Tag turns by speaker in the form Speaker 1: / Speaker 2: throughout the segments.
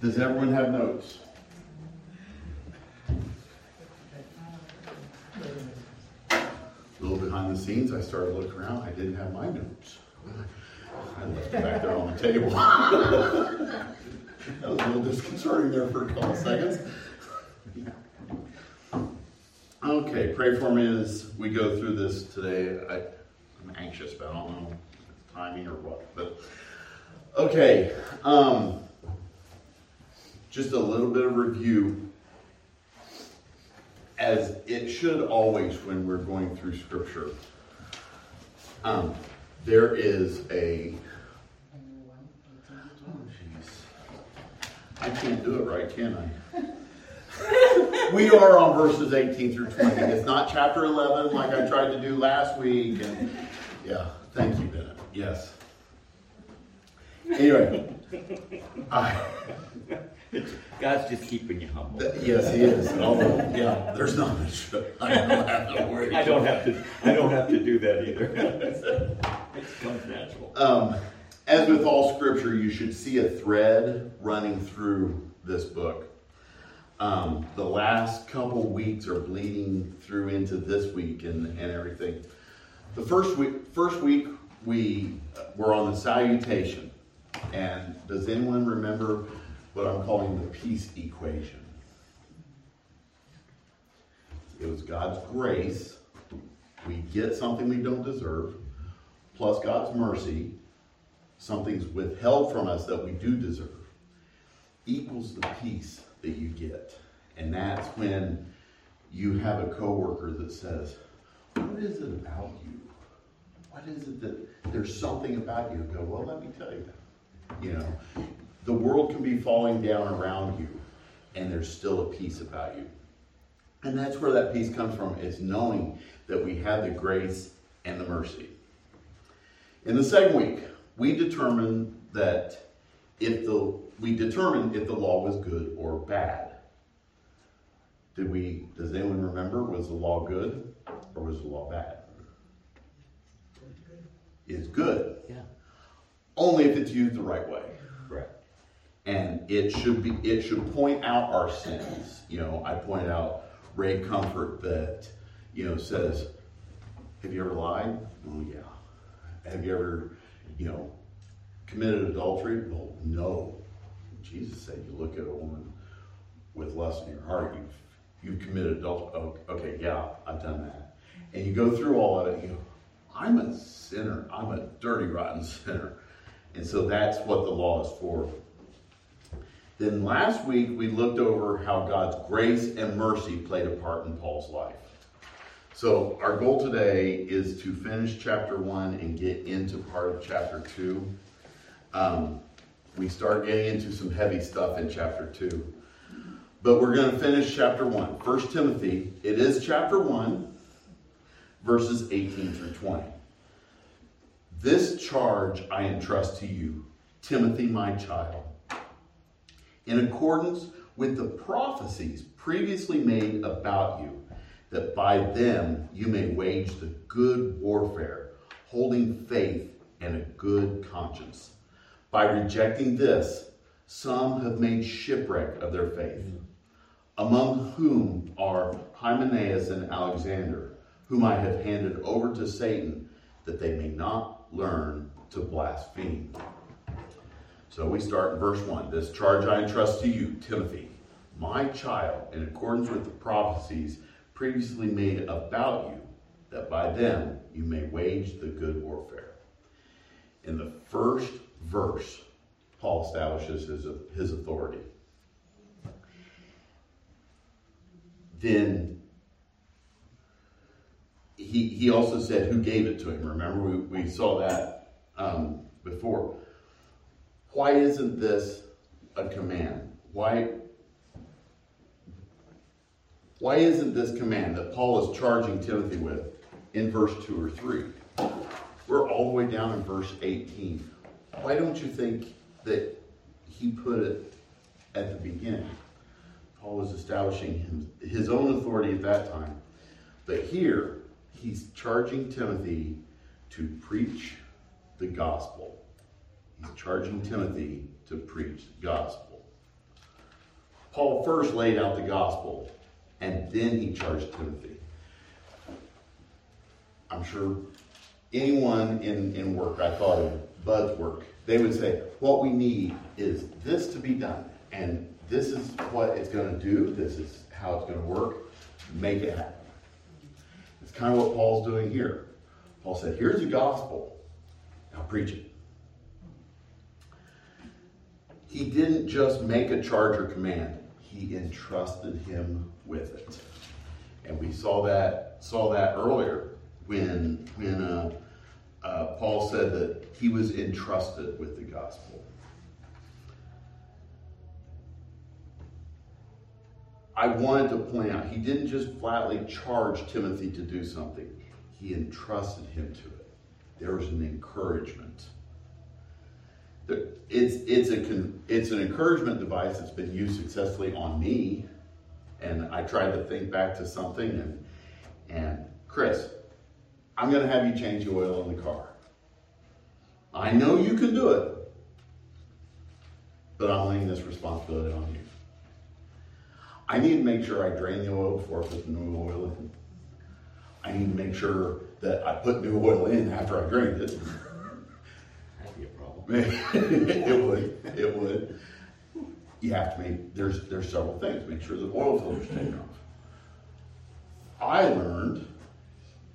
Speaker 1: Does everyone have notes? A little behind the scenes, I started looking around, I didn't have my notes. I left it back there on the table. That was a little disconcerting there for a couple seconds. Okay, pray for me as we go through this today. I, I'm anxious, but I don't know timing or what. But okay, um, just a little bit of review, as it should always when we're going through Scripture. Um, there is a oh, jeez. I can't do it right, can I? We are on verses 18 through 20. It's not chapter 11 like I tried to do last week. And yeah, thank you, Bennett. Yes. Anyway, I,
Speaker 2: God's just keeping you humble.
Speaker 1: th- yes, he is. Although, yeah, there's not much. I don't have to worry.
Speaker 2: I don't have to. I don't have to do that either. it comes natural.
Speaker 1: Um, as with all scripture, you should see a thread running through this book. Um, the last couple weeks are bleeding through into this week and, and everything. The first week, first week we were on the salutation, and does anyone remember what I'm calling the peace equation? It was God's grace. We get something we don't deserve, plus God's mercy, something's withheld from us that we do deserve, equals the peace that you get. And that's when you have a coworker that says, What is it about you? What is it that there's something about you? Go, well, let me tell you. You know, the world can be falling down around you, and there's still a peace about you. And that's where that peace comes from, is knowing that we have the grace and the mercy. In the second week, we determined that if the we determined if the law was good or bad. Did we does anyone remember was the law good or was the law bad? It's good.
Speaker 2: Yeah.
Speaker 1: Only if it's used the right way.
Speaker 2: Correct.
Speaker 1: And it should be it should point out our sins. You know, I pointed out Ray Comfort that, you know, says, Have you ever lied? Oh yeah. Have you ever, you know, committed adultery? Well, no. Jesus said you look at a woman with lust in your heart, you've you've committed adultery. Oh, okay, yeah, I've done that. And you go through all of it, you go, I'm a sinner. I'm a dirty, rotten sinner. And so that's what the law is for. Then last week we looked over how God's grace and mercy played a part in Paul's life. So our goal today is to finish chapter one and get into part of chapter two. Um, we start getting into some heavy stuff in chapter two. But we're going to finish chapter one. First Timothy, it is chapter one, verses 18 through 20. This charge I entrust to you, Timothy, my child, in accordance with the prophecies previously made about you, that by them you may wage the good warfare, holding faith and a good conscience. By rejecting this, some have made shipwreck of their faith, among whom are Hymenaeus and Alexander, whom I have handed over to Satan, that they may not learn to blaspheme. So we start in verse 1. This charge I entrust to you, Timothy, my child, in accordance with the prophecies previously made about you, that by them you may wage the good warfare. In the first verse, Paul establishes his, his authority. Then he, he also said who gave it to him. Remember, we, we saw that um, before. Why isn't this a command? Why, why isn't this command that Paul is charging Timothy with in verse 2 or 3? We're all the way down in verse 18. Why don't you think that he put it at the beginning? Paul was establishing his own authority at that time. But here, he's charging Timothy to preach the gospel. He's charging Timothy to preach the gospel. Paul first laid out the gospel, and then he charged Timothy. I'm sure anyone in, in work, I thought of Bud's work, they would say, what we need is this to be done. And this is what it's going to do. This is how it's going to work. Make it happen. It's kind of what Paul's doing here. Paul said, here's the gospel. Now preach it. He didn't just make a charge or command. He entrusted him with it. And we saw that saw that earlier when when uh, uh, Paul said that he was entrusted with the gospel. I wanted to point out he didn't just flatly charge Timothy to do something, he entrusted him to it. There was an encouragement. It's, it's, a, it's an encouragement device that's been used successfully on me. And I tried to think back to something, and, and Chris, I'm going to have you change the oil in the car. I know you can do it, but I'm laying this responsibility on you. I need to make sure I drain the oil before I put the new oil in. I need to make sure that I put new oil in after I drained it.
Speaker 2: That'd be a problem.
Speaker 1: it would. It would. You have to make there's there's several things. Make sure the oil filter's taken off. I learned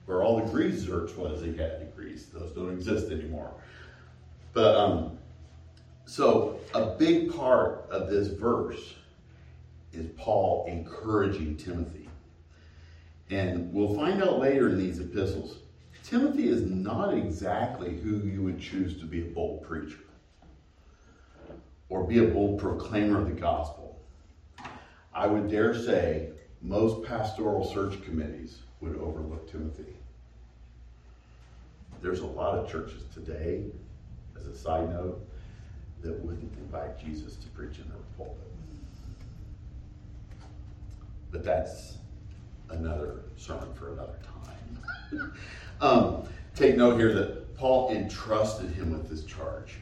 Speaker 1: where all the grease zerks was he had to grease. Those don't exist anymore. But um so a big part of this verse is Paul encouraging Timothy. And we'll find out later in these epistles, Timothy is not exactly who you would choose to be a bold preacher or be a bold proclaimer of the gospel. I would dare say most pastoral search committees would overlook Timothy. There's a lot of churches today, as a side note, that wouldn't invite Jesus to preach in their pulpit. But that's another sermon for another time. um, take note here that Paul entrusted him with this charge.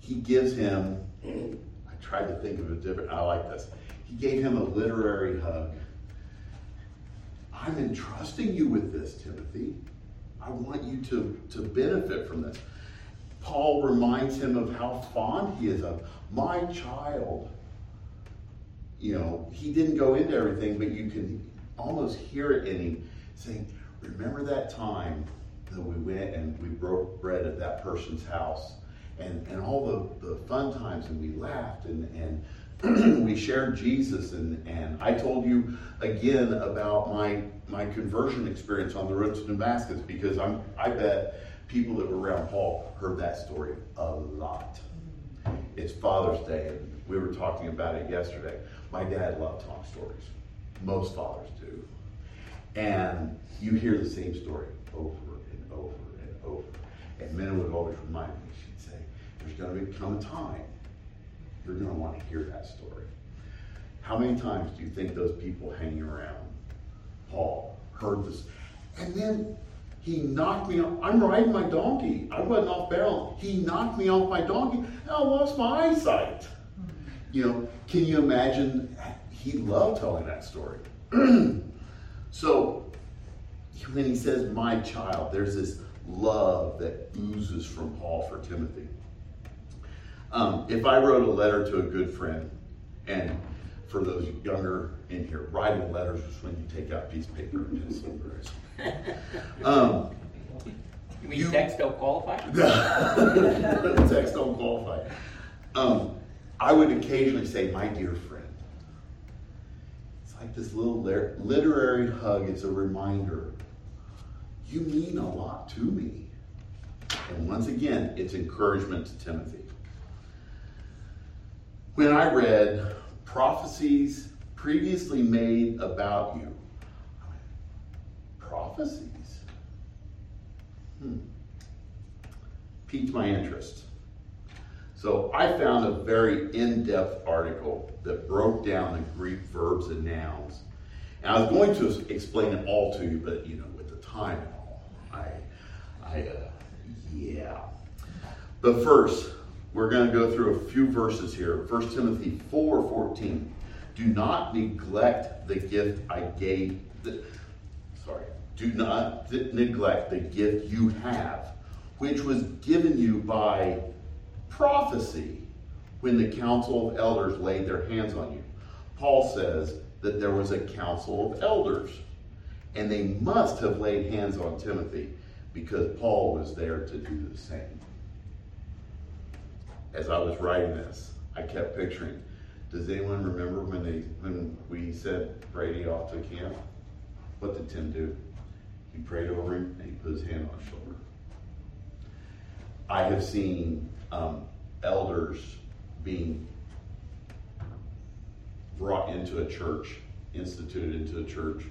Speaker 1: He gives him, I tried to think of a different, I like this. He gave him a literary hug. I'm entrusting you with this, Timothy. I want you to, to benefit from this. Paul reminds him of how fond he is of my child you know, he didn't go into everything, but you can almost hear it in him saying, Remember that time that we went and we broke bread at that person's house and, and all the, the fun times and we laughed and, and we shared Jesus and, and I told you again about my my conversion experience on the road to Damascus because I'm I bet people that were around Paul heard that story a lot. It's Father's Day and we were talking about it yesterday. My dad loved telling stories. Most fathers do. And you hear the same story over and over and over. And Minna would always remind me, she'd say, there's going to come a time you're going to want to hear that story. How many times do you think those people hanging around Paul heard this? And then he knocked me off. I'm riding my donkey. I wasn't off balance. He knocked me off my donkey, and I lost my eyesight. You know, can you imagine? He loved telling that story. so when he says, my child, there's this love that oozes from Paul for Timothy. Um, if I wrote a letter to a good friend, and for those younger in here, writing letters is when you take out piece of paper and pencil. um,
Speaker 3: you mean you, text don't qualify?
Speaker 1: text don't qualify. Um, I would occasionally say, my dear friend. It's like this little literary hug. It's a reminder. You mean a lot to me. And once again, it's encouragement to Timothy. When I read prophecies previously made about you, prophecies? Hmm. Piqued my interest. So I found a very in-depth article that broke down the Greek verbs and nouns. And I was going to explain it all to you, but you know, with the time and all, I, I, uh, yeah. But first, we're going to go through a few verses here. 1 Timothy 4 14. Do not neglect the gift I gave. The, sorry. Do not neglect the gift you have, which was given you by prophecy when the council of elders laid their hands on you. Paul says that there was a council of elders, and they must have laid hands on Timothy because Paul was there to do the same. As I was writing this, I kept picturing. Does anyone remember when they when we sent Brady off to camp? What did Tim do? He prayed over him and he put his hand on his shoulder. I have seen um, elders being brought into a church, instituted into a church,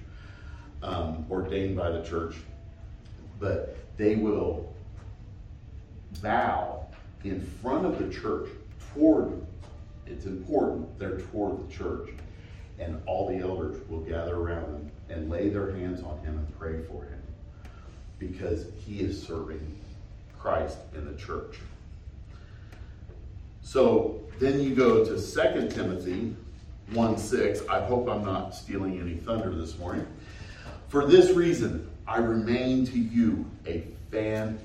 Speaker 1: um, ordained by the church, but they will bow in front of the church toward, it's important, they're toward the church, and all the elders will gather around them and lay their hands on him and pray for him because he is serving Christ in the church. So then you go to 2 Timothy 1 6. I hope I'm not stealing any thunder this morning. For this reason, I remain to you a fan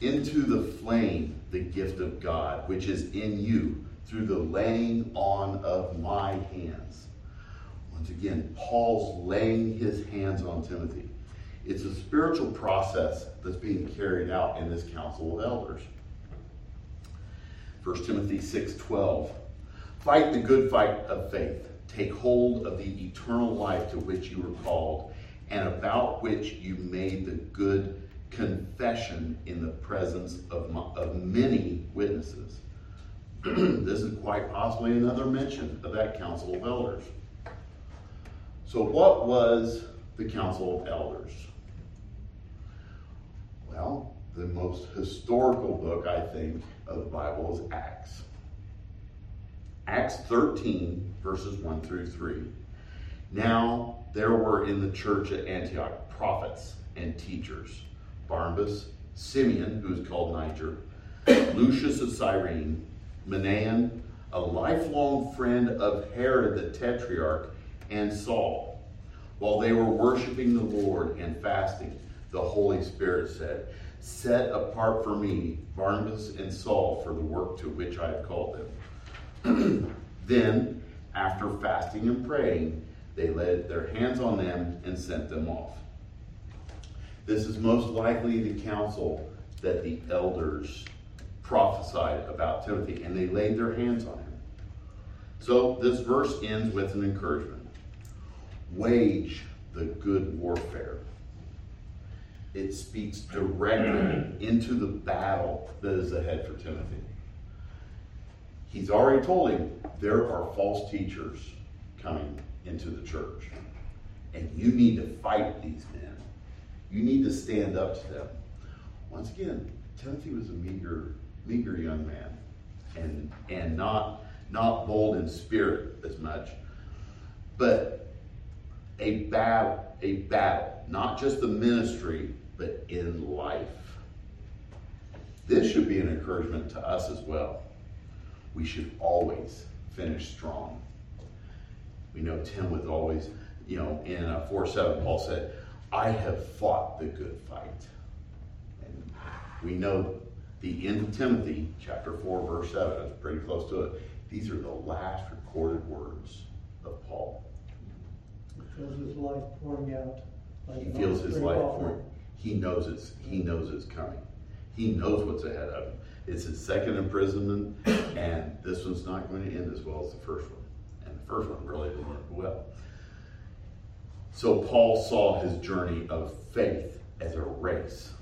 Speaker 1: into the flame the gift of God, which is in you through the laying on of my hands. Once again, Paul's laying his hands on Timothy. It's a spiritual process that's being carried out in this council of elders. 1 Timothy 6:12. Fight the good fight of faith. Take hold of the eternal life to which you were called and about which you made the good confession in the presence of, of many witnesses. this is quite possibly another mention of that council of elders. So, what was the council of elders? Well, the most historical book, I think, of the Bible is Acts. Acts 13, verses 1 through 3. Now there were in the church at Antioch prophets and teachers Barnabas, Simeon, who is called Niger, Lucius of Cyrene, Manaen, a lifelong friend of Herod the Tetrarch, and Saul. While they were worshiping the Lord and fasting, the Holy Spirit said, Set apart for me Barnabas and Saul for the work to which I have called them. then, after fasting and praying, they laid their hands on them and sent them off. This is most likely the council that the elders prophesied about Timothy, and they laid their hands on him. So this verse ends with an encouragement wage the good warfare it speaks directly into the battle that is ahead for Timothy. He's already told him there are false teachers coming into the church. And you need to fight these men. You need to stand up to them. Once again, Timothy was a meager, meager young man and and not not bold in spirit as much. But a battle, a battle, not just the ministry, but in life. This should be an encouragement to us as well. We should always finish strong. We know Tim was always, you know, in uh, 4 7, Paul said, I have fought the good fight. And we know the end of Timothy, chapter 4, verse 7, is pretty close to it. These are the last recorded words of Paul.
Speaker 4: He feels his life pouring out.
Speaker 1: Like he feels his life pouring. He knows it's he knows it's coming. He knows what's ahead of him. It's his second imprisonment, and this one's not going to end as well as the first one. And the first one really didn't end well. So Paul saw his journey of faith as a race,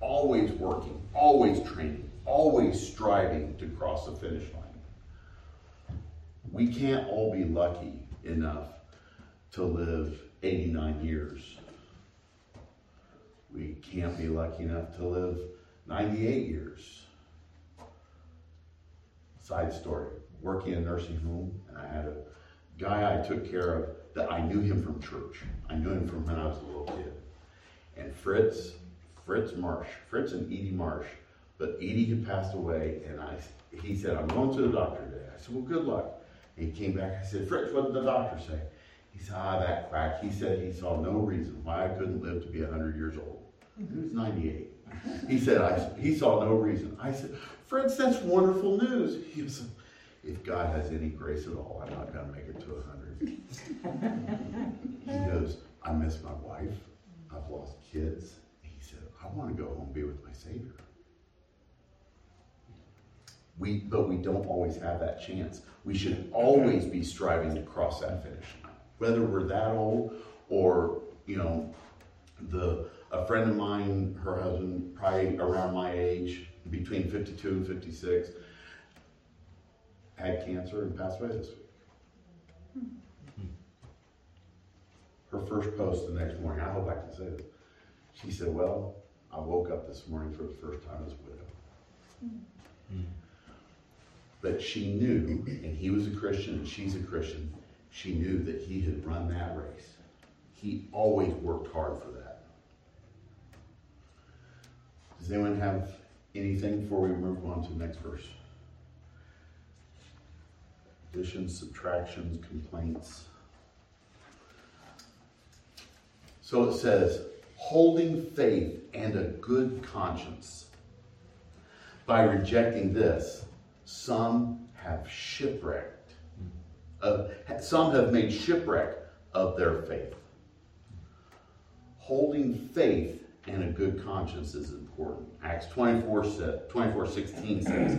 Speaker 1: always working, always training, always striving to cross the finish line. We can't all be lucky enough to live 89 years we can't be lucky enough to live 98 years. side story. Working in a nursing home, and I had a guy I took care of that I knew him from church. I knew him from when I was a little kid. And Fritz, Fritz Marsh, Fritz and Edie Marsh, but Edie had passed away, and I, he said, I'm going to the doctor today. I said, well, good luck. And he came back, I said, Fritz, what did the doctor say? He said, ah, that quack. He said he saw no reason why I couldn't live to be 100 years old. He was 98. He said, I, he saw no reason. I said, Fritz, that's wonderful news. He said, if God has any grace at all, I'm not going to make it to 100. He goes, I miss my wife. I've lost kids. He said, I want to go home and be with my Savior. We, but we don't always have that chance. We should always be striving to cross that finish line. Whether we're that old or, you know, the a friend of mine, her husband, probably around my age, between 52 and 56, had cancer and passed away this week. Her first post the next morning, I hope I can say this. She said, Well, I woke up this morning for the first time as a widow. But she knew, and he was a Christian and she's a Christian, she knew that he had run that race. He always worked hard for that. Does anyone have anything before we move on to the next verse? Additions, subtractions, complaints. So it says, holding faith and a good conscience. By rejecting this, some have shipwrecked. Some have made shipwreck of their faith. Holding faith and a good conscience is important. Acts 24, 24 16 says,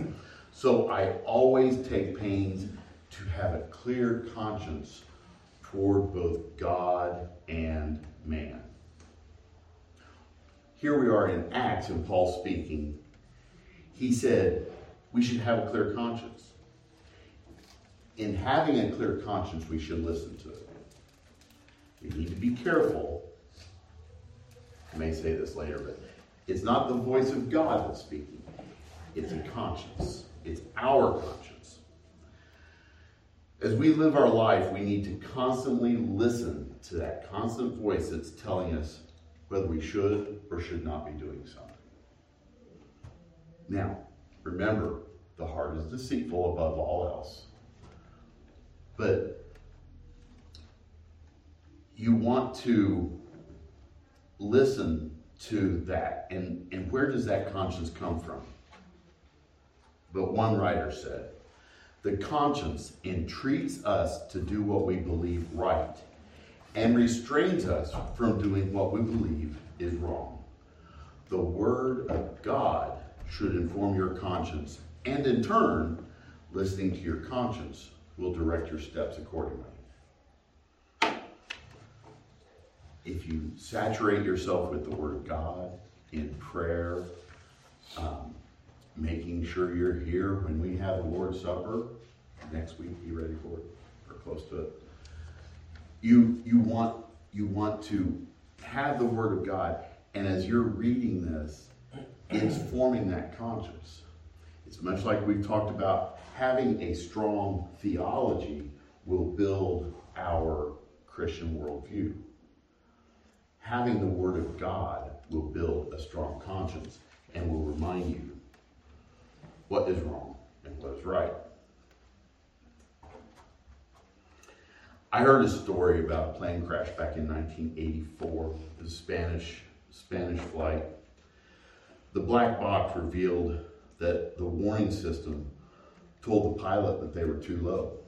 Speaker 1: So I always take pains to have a clear conscience toward both God and man. Here we are in Acts, and Paul speaking. He said, We should have a clear conscience. In having a clear conscience, we should listen to it. We need to be careful. I may say this later, but it's not the voice of God that's speaking, it's a conscience, it's our conscience. As we live our life, we need to constantly listen to that constant voice that's telling us whether we should or should not be doing something. Now, remember, the heart is deceitful above all else. But you want to listen to that. And, and where does that conscience come from? But one writer said, the conscience entreats us to do what we believe right and restrains us from doing what we believe is wrong. The Word of God should inform your conscience, and in turn, listening to your conscience will direct your steps accordingly. If you saturate yourself with the Word of God in prayer, um, making sure you're here when we have the Lord's Supper next week, be ready for it or close to it. You you want you want to have the Word of God, and as you're reading this, it's forming that conscience. It's much like we've talked about having a strong theology will build our Christian worldview. Having the Word of God will build a strong conscience and will remind you what is wrong and what is right. I heard a story about a plane crash back in 1984, the Spanish Spanish flight. The black box revealed that the warning system told the pilot that they were too low.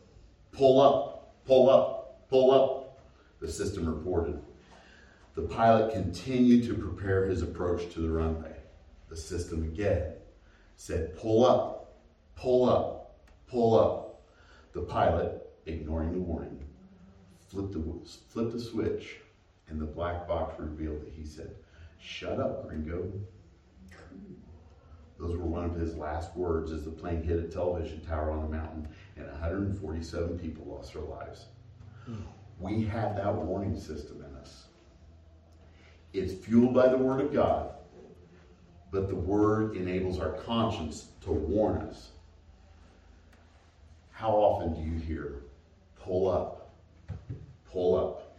Speaker 1: Pull up, pull up, pull up, the system reported. The pilot continued to prepare his approach to the runway. The system again said, pull up, pull up, pull up. The pilot, ignoring the warning, flipped the, the switch, and the black box revealed that he said, Shut up, gringo. Those were one of his last words as the plane hit a television tower on a mountain and 147 people lost their lives. We have that warning system in us. It's fueled by the Word of God, but the Word enables our conscience to warn us. how often do you hear, pull up, pull up?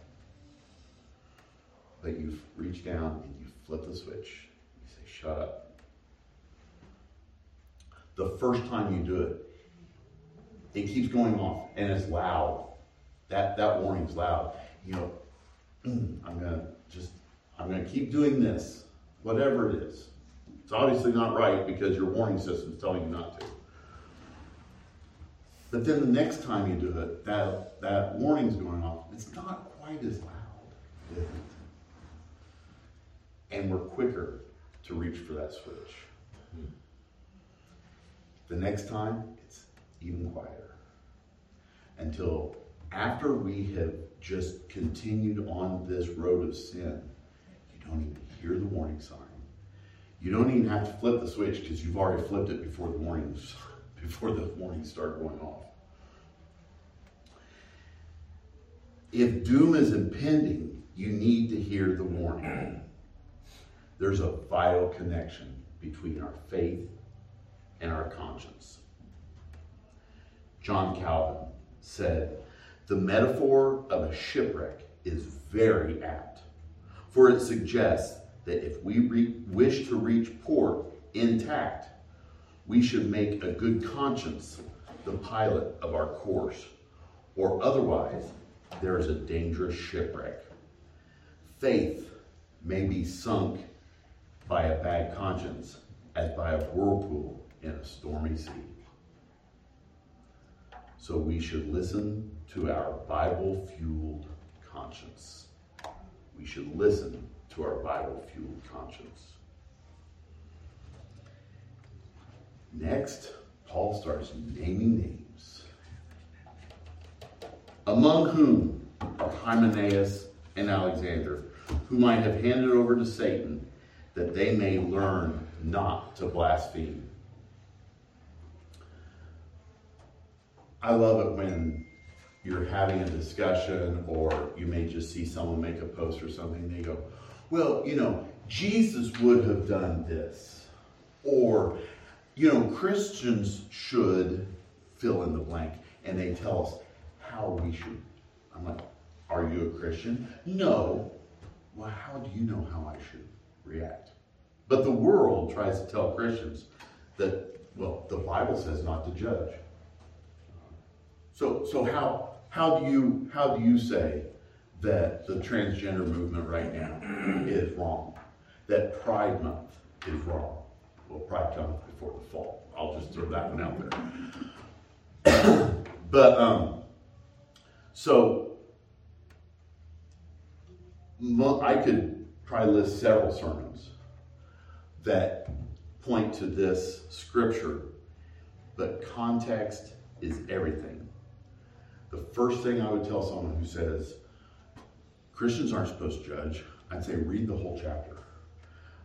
Speaker 1: But you reach down and you flip the switch. You say, shut up. The first time you do it, it keeps going off and it's loud. That, that warning's loud. You know, "Mm, I'm gonna just, I'm gonna keep doing this, whatever it is. It's obviously not right because your warning system's telling you not to. But then the next time you do it, that, that warning's going off. It's not quite as loud, is it? And we're quicker to reach for that switch. The next time, it's even quieter. Until after we have just continued on this road of sin, you don't even hear the warning sign. You don't even have to flip the switch because you've already flipped it before the warnings, before the warnings start going off. If doom is impending, you need to hear the warning. There's a vital connection between our faith and our conscience. John Calvin said, The metaphor of a shipwreck is very apt, for it suggests that if we wish to reach port intact, we should make a good conscience the pilot of our course, or otherwise, there is a dangerous shipwreck. Faith may be sunk by a bad conscience as by a whirlpool in a stormy sea. So we should listen to our Bible fueled conscience. We should listen to our Bible fueled conscience. Next, Paul starts naming names. Among whom are Hymenaeus and Alexander, whom I have handed over to Satan, that they may learn not to blaspheme. I love it when you're having a discussion or you may just see someone make a post or something, they go, Well, you know, Jesus would have done this. Or, you know, Christians should fill in the blank. And they tell us how we should. I'm like, Are you a Christian? No. Well, how do you know how I should react? But the world tries to tell Christians that, well, the Bible says not to judge. So, so how, how do you, how do you say that the transgender movement right now is wrong? That Pride Month is wrong? Well, Pride comes before the fall. I'll just throw that one out there. but, um, so, I could probably list several sermons that point to this scripture, but context is everything. The first thing I would tell someone who says, Christians aren't supposed to judge, I'd say read the whole chapter.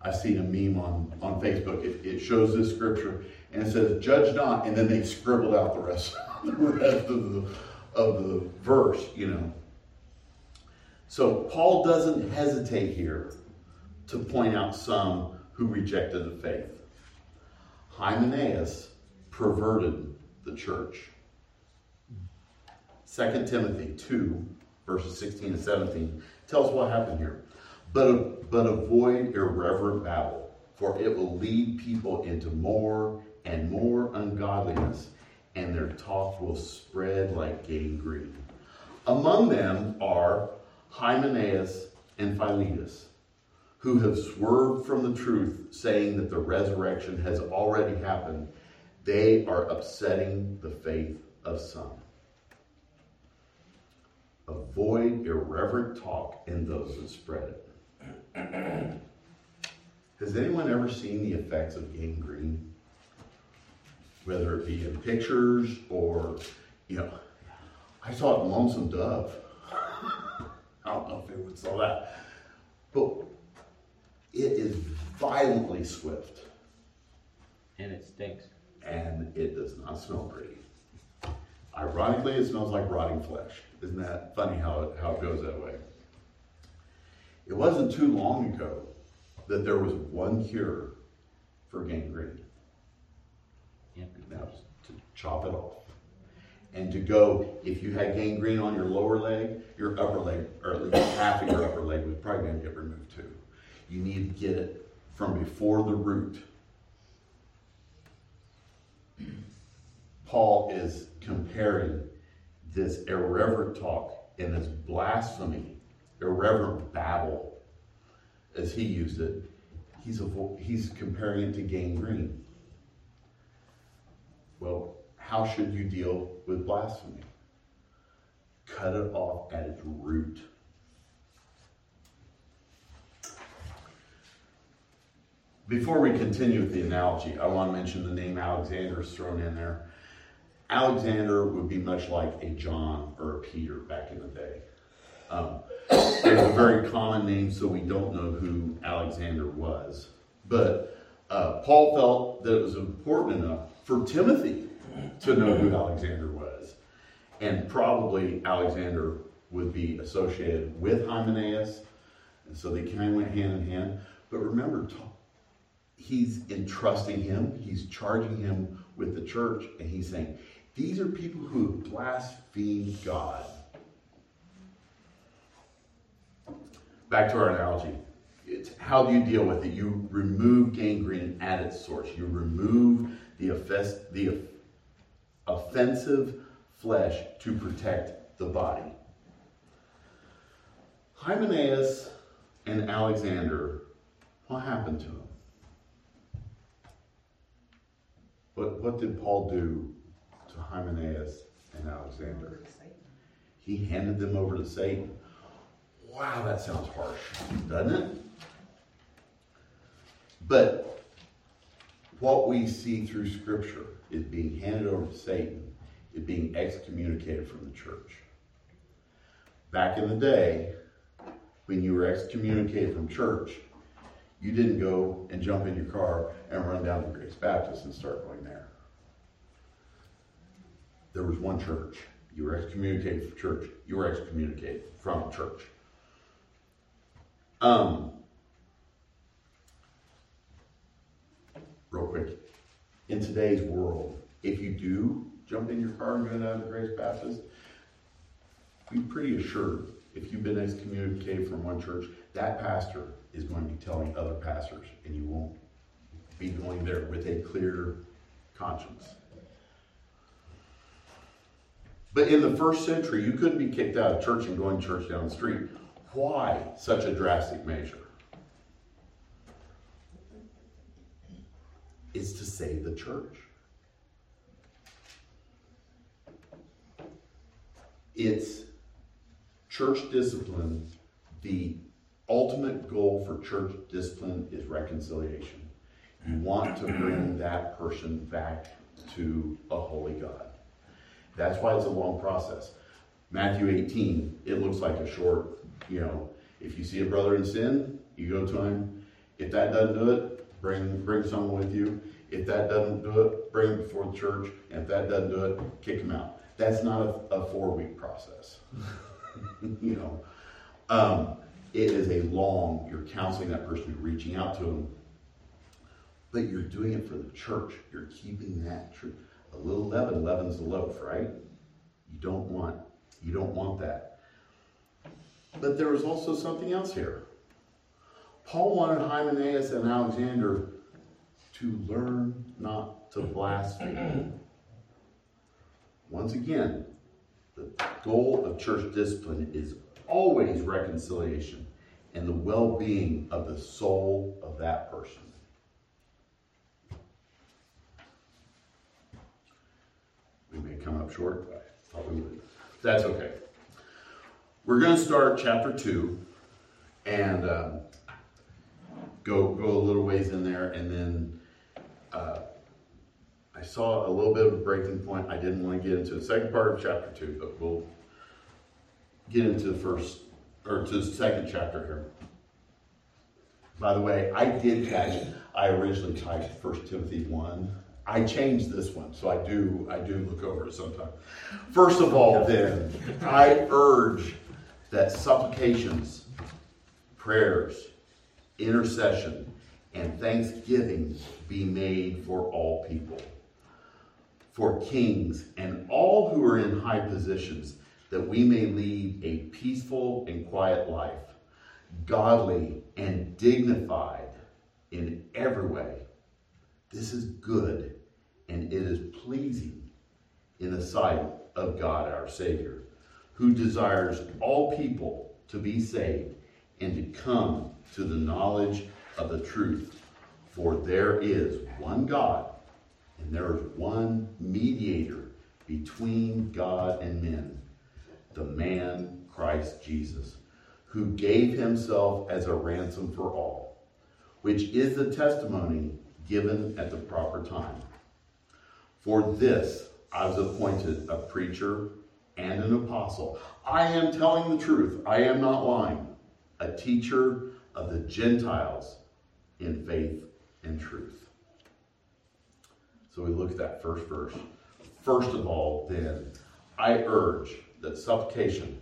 Speaker 1: I've seen a meme on, on Facebook. It, it shows this scripture and it says, Judge not, and then they scribbled out the rest, the rest of the, of the verse, you know. So Paul doesn't hesitate here to point out some who rejected the faith. Hymenaeus perverted the church. 2 Timothy 2, verses 16 and 17, tells what happened here. But, but avoid irreverent babble, for it will lead people into more and more ungodliness, and their talk will spread like gangrene. Among them are Hymenaeus and Philetus, who have swerved from the truth, saying that the resurrection has already happened. They are upsetting the faith of some. Avoid irreverent talk in those that spread it. Has anyone ever seen the effects of gangrene? Whether it be in pictures or, you know, I saw it in Lonesome Dove. I don't know if anyone saw that. But it is violently swift
Speaker 3: And it stinks.
Speaker 1: and it does not smell pretty. Ironically, it smells like rotting flesh. Isn't that funny how it, how it goes that way? It wasn't too long ago that there was one cure for gangrene.
Speaker 3: Yeah.
Speaker 1: That was to chop it off. and to go, if you had gangrene on your lower leg, your upper leg, or at least half of your upper leg, was probably going to get removed too. You need to get it from before the root. Paul is comparing this irreverent talk and this blasphemy, irreverent babble, as he used it. He's, he's comparing it to gangrene. Well, how should you deal with blasphemy? Cut it off at its root. Before we continue with the analogy, I want to mention the name Alexander is thrown in there. Alexander would be much like a John or a Peter back in the day. Um, it's a very common name, so we don't know who Alexander was. But uh, Paul felt that it was important enough for Timothy to know who Alexander was. And probably Alexander would be associated with Hymenaeus. And so they kind of went hand in hand. But remember, he's entrusting him, he's charging him with the church, and he's saying, These are people who blaspheme God. Back to our analogy. It's how do you deal with it? You remove gangrene at its source. You remove the, offes- the offensive flesh to protect the body. Hymenaeus and Alexander, what happened to them? What, what did Paul do to Hymenaeus and Alexander? He handed them over to Satan. Wow, that sounds harsh, doesn't it? But what we see through Scripture is being handed over to Satan, is being excommunicated from the church. Back in the day, when you were excommunicated from church, you didn't go and jump in your car and run down to Grace Baptist and start going there. There was one church. You were excommunicated from church. You were excommunicated from church. Um, real quick, in today's world, if you do jump in your car and go down to Grace Baptist, be pretty assured if you've been excommunicated from one church, that pastor is going to be telling other pastors, and you won't be going there with a clear conscience. But in the first century, you couldn't be kicked out of church and going to church down the street. Why such a drastic measure? It's to save the church. It's church discipline. The ultimate goal for church discipline is reconciliation. You want to bring that person back to a holy God. That's why it's a long process. Matthew 18, it looks like a short, you know, if you see a brother in sin, you go to him. If that doesn't do it, bring bring someone with you. If that doesn't do it, bring him before the church. And if that doesn't do it, kick him out. That's not a, a four week process. you know, um, it is a long. You're counseling that person, you're reaching out to them, but you're doing it for the church. You're keeping that truth. A little leaven leavens the loaf, right? You don't want you don't want that. But there was also something else here. Paul wanted Hymenaeus and Alexander to learn not to blaspheme. Once again, the goal of church discipline is always reconciliation and the well being of the soul of that person. We may come up short, but. That's okay. We're going to start chapter 2 and um, go, go a little ways in there, and then uh, I saw a little bit of a breaking point. I didn't want to get into the second part of chapter 2, but we'll get into the first, or to the second chapter here. By the way, I did catch, I originally typed 1 Timothy 1. I changed this one, so I do I do look over it sometimes. First of all, then, I urge that supplications, prayers, intercession, and thanksgiving be made for all people, for kings and all who are in high positions, that we may lead a peaceful and quiet life, godly and dignified in every way. This is good and it is pleasing in the sight of God our Savior, who desires all people to be saved and to come to the knowledge of the truth. For there is one God, and there is one mediator between God and men, the man Christ Jesus, who gave himself as a ransom for all, which is the testimony given at the proper time. For this I was appointed a preacher and an apostle. I am telling the truth, I am not lying, a teacher of the Gentiles in faith and truth. So we look at that first verse. First of all, then, I urge that supplication,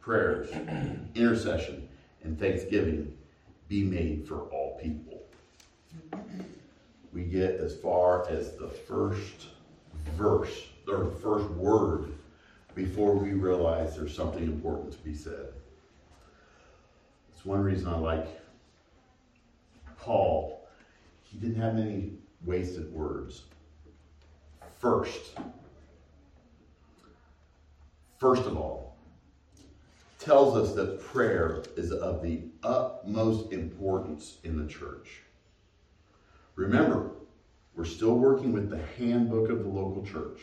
Speaker 1: prayers, intercession, and thanksgiving be made for all people. We get as far as the first verse, or the first word, before we realize there's something important to be said. It's one reason I like Paul. He didn't have many wasted words. First, first of all, tells us that prayer is of the utmost importance in the church. Remember, we're still working with the handbook of the local church.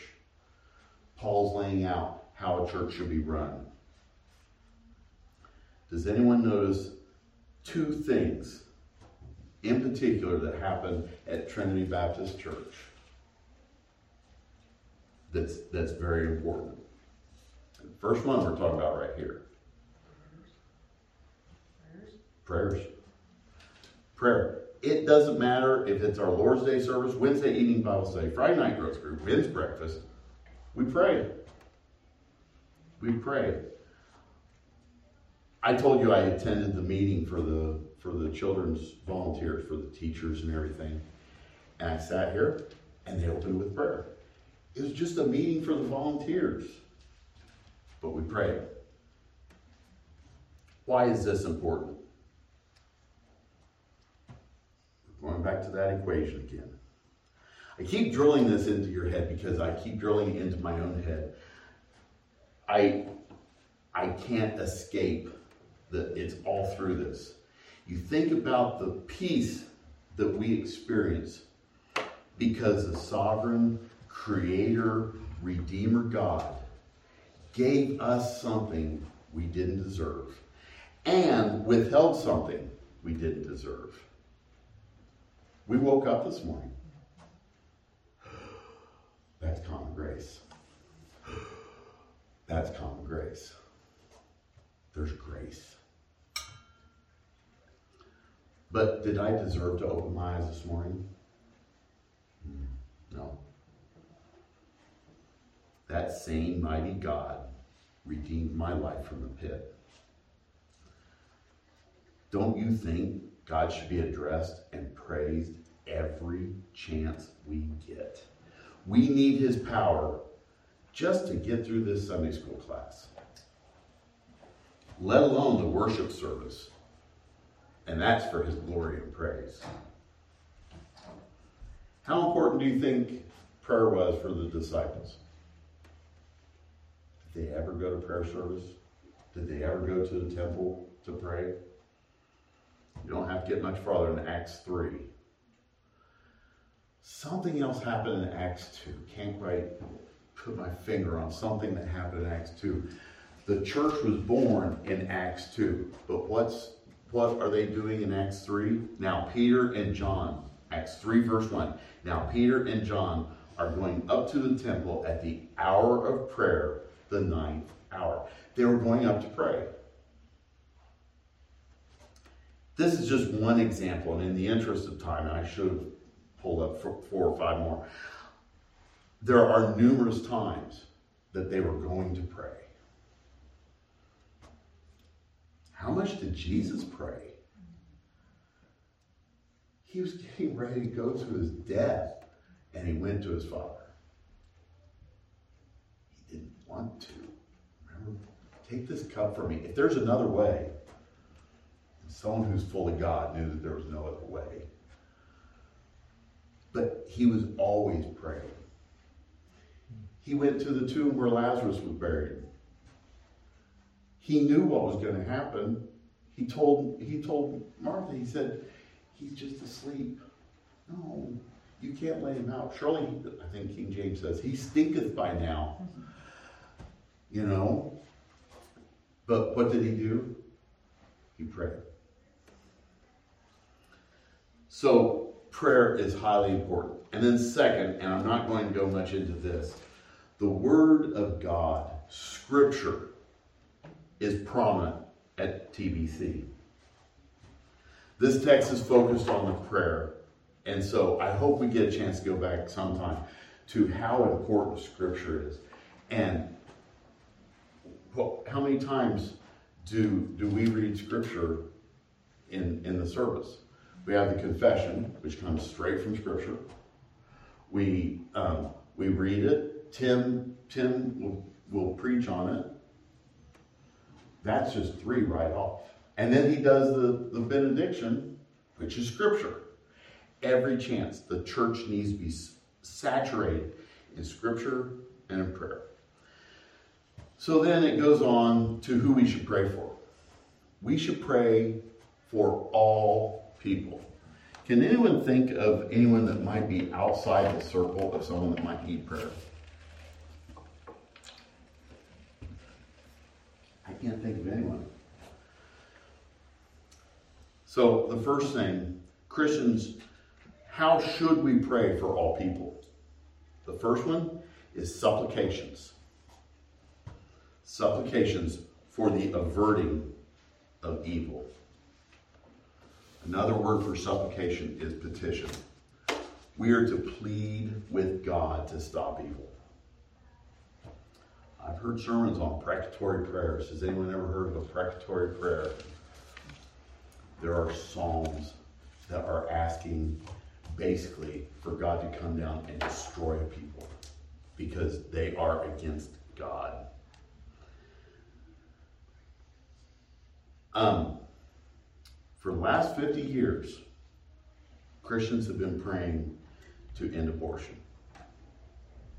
Speaker 1: Paul's laying out how a church should be run. Does anyone notice two things in particular that happen at Trinity Baptist Church? That's, that's very important. The first one we're talking about right here. Prayers. Prayer. It doesn't matter if it's our Lord's Day service, Wednesday evening Bible study, Friday night growth group, men's breakfast. We pray. We pray. I told you I attended the meeting for the for the children's volunteers, for the teachers and everything. And I sat here and they opened with prayer. It was just a meeting for the volunteers. But we prayed. Why is this important? Going back to that equation again. I keep drilling this into your head because I keep drilling it into my own head. I I can't escape that it's all through this. You think about the peace that we experience because the sovereign creator redeemer God gave us something we didn't deserve and withheld something we didn't deserve. We woke up this morning. That's common grace. That's common grace. There's grace. But did I deserve to open my eyes this morning? Hmm, no. That same mighty God redeemed my life from the pit. Don't you think God should be addressed and praised every chance we get? We need his power just to get through this Sunday school class, let alone the worship service. And that's for his glory and praise. How important do you think prayer was for the disciples? Did they ever go to prayer service? Did they ever go to the temple to pray? You don't have to get much farther than Acts 3. Something else happened in Acts 2. Can't quite put my finger on something that happened in Acts 2. The church was born in Acts 2. But what's what are they doing in Acts 3? Now Peter and John, Acts 3 verse 1. Now Peter and John are going up to the temple at the hour of prayer, the ninth hour. They were going up to pray. This is just one example, and in the interest of time, I should have pulled up four or five more. There are numerous times that they were going to pray. How much did Jesus pray? He was getting ready to go to his death, and he went to his Father. He didn't want to. Remember, take this cup from me. If there's another way, someone who's fully God knew that there was no other way. But he was always praying. He went to the tomb where Lazarus was buried. He knew what was going to happen. He told he told Martha, he said, he's just asleep. No, you can't lay him out. Surely, I think King James says, he stinketh by now. You know? But what did he do? He prayed. So, prayer is highly important. And then, second, and I'm not going to go much into this, the Word of God, Scripture, is prominent at TBC. This text is focused on the prayer. And so I hope we get a chance to go back sometime to how important Scripture is. And how many times do, do we read Scripture in, in the service? We have the confession, which comes straight from Scripture. We, um, we read it. Tim, Tim will, will preach on it. That's just three right off. And then he does the, the benediction, which is Scripture. Every chance the church needs to be saturated in Scripture and in prayer. So then it goes on to who we should pray for. We should pray for all people. Can anyone think of anyone that might be outside the circle of someone that might need prayer? I can't think of anyone. So, the first thing, Christians, how should we pray for all people? The first one is supplications. Supplications for the averting of evil. Another word for supplication is petition. We are to plead with God to stop evil. I've heard sermons on precatory prayers. Has anyone ever heard of a precatory prayer? There are psalms that are asking basically for God to come down and destroy people because they are against God. Um, for the last 50 years, Christians have been praying to end abortion.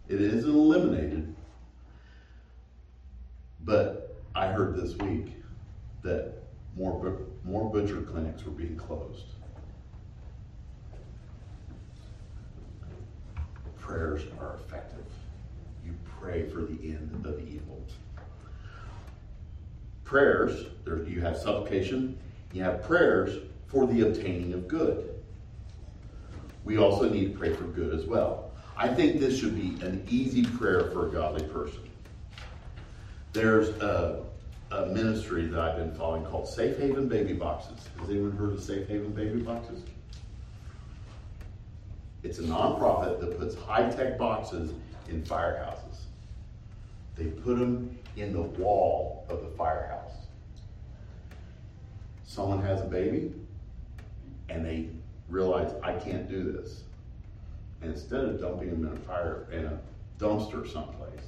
Speaker 1: It isn't eliminated, but I heard this week that more, more butcher clinics were being closed. Prayers are effective. You pray for the end of evil. Prayers, there, you have supplication, you have prayers for the obtaining of good. We also need to pray for good as well. I think this should be an easy prayer for a godly person. There's a, a ministry that I've been following called Safe Haven Baby Boxes. Has anyone heard of Safe Haven Baby Boxes? It's a nonprofit that puts high tech boxes in firehouses. They put them in the wall of the firehouse. Someone has a baby and they realize I can't do this. And instead of dumping them in a fire in a dumpster someplace,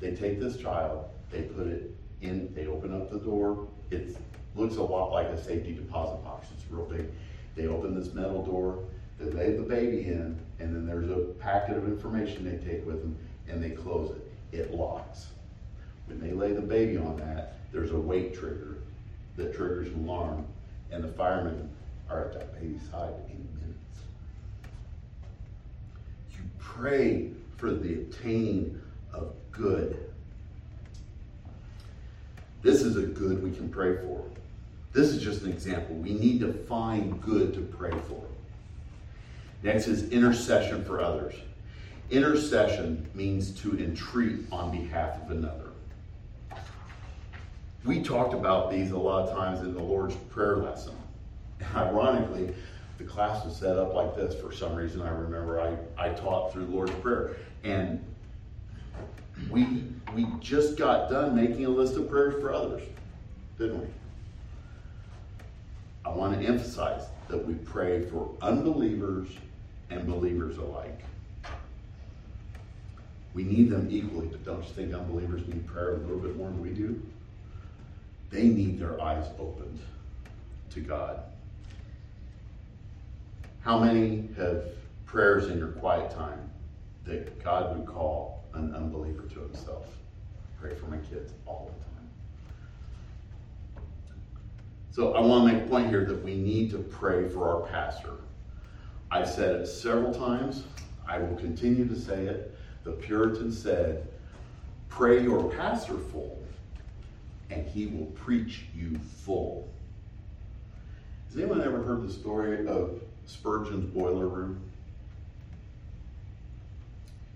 Speaker 1: they take this child, they put it in, they open up the door. It looks a lot like a safety deposit box. It's real big. They open this metal door, they lay the baby in, and then there's a packet of information they take with them, and they close it. It locks. When they lay the baby on that, there's a weight trigger that triggers an alarm, and the firemen are at that baby's side in minutes. You pray for the obtaining of good. This is a good we can pray for. This is just an example. We need to find good to pray for. Next is intercession for others. Intercession means to entreat on behalf of another. We talked about these a lot of times in the Lord's Prayer lesson. Ironically, the class was set up like this for some reason. I remember I, I taught through Lord's Prayer. And we, we just got done making a list of prayers for others, didn't we? I want to emphasize that we pray for unbelievers and believers alike. We need them equally, but don't you think unbelievers need prayer a little bit more than we do? They need their eyes opened to God. How many have prayers in your quiet time that God would call an unbeliever to himself? Pray for my kids all the time. So I want to make a point here that we need to pray for our pastor. I've said it several times. I will continue to say it. The Puritan said, Pray your pastor full, and he will preach you full. Has anyone ever heard the story of Spurgeon's boiler room?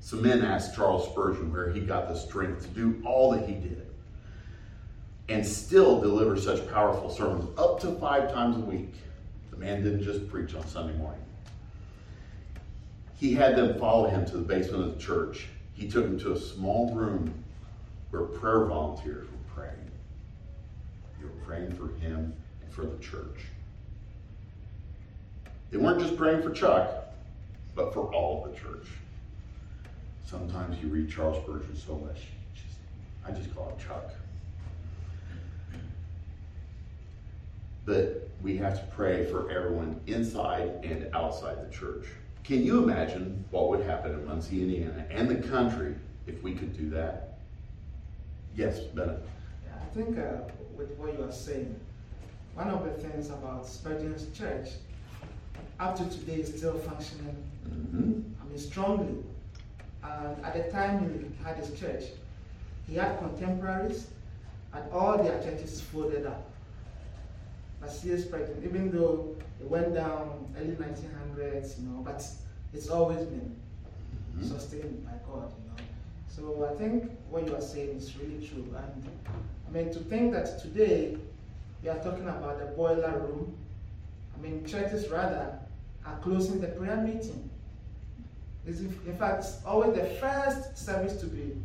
Speaker 1: Some men asked Charles Spurgeon where he got the strength to do all that he did and still deliver such powerful sermons up to five times a week. The man didn't just preach on Sunday morning. He had them follow him to the basement of the church. He took them to a small room where prayer volunteers were praying. They were praying for him and for the church. They weren't just praying for Chuck, but for all of the church. Sometimes you read Charles Spurgeon so much, I just call him Chuck. But we have to pray for everyone inside and outside the church. Can you imagine what would happen in Muncie, Indiana, and the country if we could do that? Yes, Bennett.
Speaker 5: I think uh, with what you are saying, one of the things about Spurgeon's church, up to today, is still functioning.
Speaker 1: Mm-hmm.
Speaker 5: I mean, strongly. And at the time he had his church, he had contemporaries, and all their churches folded up. But C.S. Spurgeon, even though it went down early 1900s, you know, but it's always been
Speaker 1: Mhm.
Speaker 5: sustained by God, you know. So I think what you are saying is really true. And I mean, to think that today we are talking about the boiler room, I mean, churches rather are closing the prayer meeting. It's in fact, always the first service to be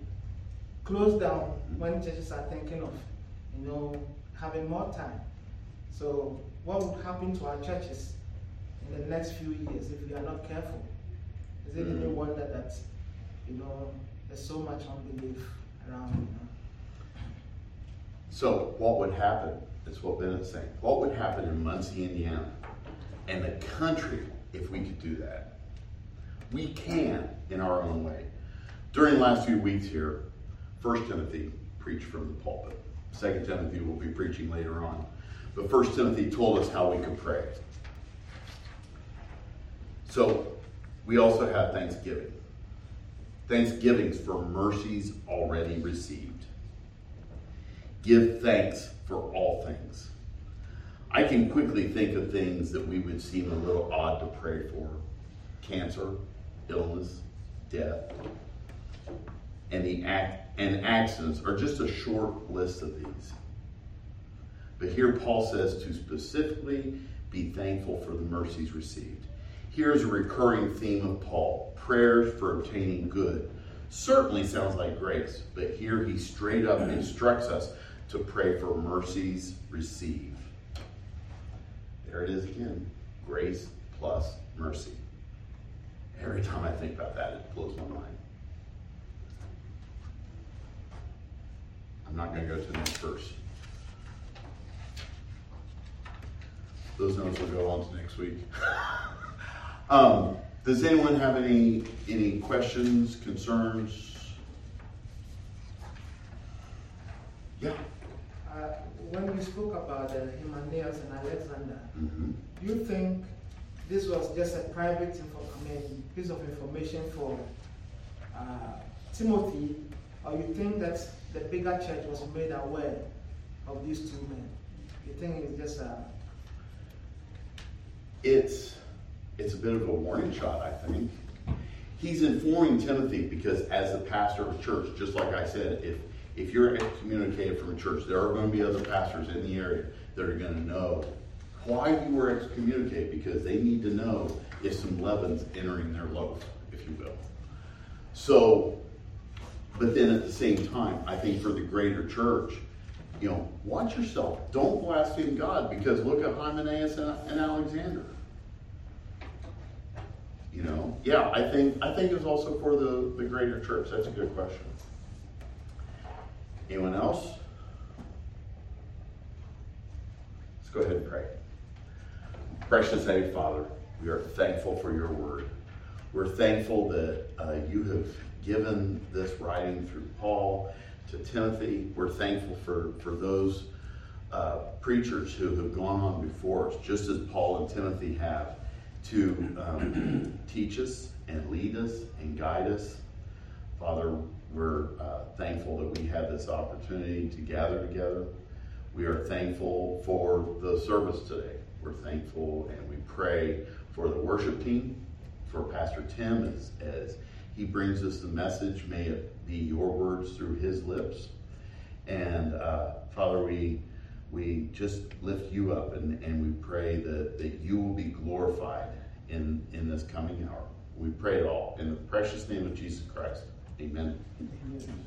Speaker 5: closed down when churches are thinking of, you know, having more time. So, what would happen to our churches in the next few years if we are not careful? Is it any
Speaker 1: Mm.
Speaker 5: wonder that, you know, there's so much unbelief around, you know?
Speaker 1: So, what would happen? That's what Bennett's saying. What would happen in Muncie, Indiana, and the country if we could do that? We can in our own way. During the last few weeks here, First Timothy preached from the pulpit. Second Timothy will be preaching later on. But First Timothy told us how we could pray. So, we also have Thanksgiving. Thanksgiving's for mercies already received. Give thanks for all things. I can quickly think of things that we would seem a little odd to pray for cancer, illness, death. And the act and accidents are just a short list of these. But here Paul says to specifically be thankful for the mercies received. Here's a recurring theme of Paul prayers for obtaining good. Certainly sounds like grace, but here he straight up instructs us to pray for mercies received. There it is again grace plus mercy. Every time I think about that, it blows my mind. I'm not going to go to the next verse. Those notes will go on to next week. um, does anyone have any any questions, concerns? Yeah.
Speaker 5: Uh, when we spoke about uh, Hymenaeus and Alexander,
Speaker 1: hmm
Speaker 5: do you think this was just a private I mean, piece of information for uh, Timothy, or you think that the bigger church was made aware of these two men? You think it's just a
Speaker 1: It's it's a bit of a warning shot, I think. He's informing Timothy because as the pastor of a church, just like I said, if if you're excommunicated from a church, there are going to be other pastors in the area that are going to know why you were excommunicated because they need to know if some leaven's entering their loaf, if you will. So, but then at the same time, I think for the greater church, you know, watch yourself. Don't blaspheme God because look at Hymenaeus and, and Alexander. You know, yeah, I think, I think it's also for the, the greater church. That's a good question. Anyone else? Let's go ahead and pray. Precious Heavenly Father, we are thankful for your word. We're thankful that uh, you have given this writing through Paul to Timothy. We're thankful for, for those uh, preachers who have gone on before us, just as Paul and Timothy have, to um, teach us and lead us and guide us. Father, we're uh, thankful that we have this opportunity to gather together. We are thankful for the service today. We're thankful and we pray for the worship team, for Pastor Tim as, as he brings us the message. May it be your words through his lips. And uh, Father, we we just lift you up and, and we pray that, that you will be glorified in, in this coming hour. We pray it all in the precious name of Jesus Christ. Amen.
Speaker 4: Amen.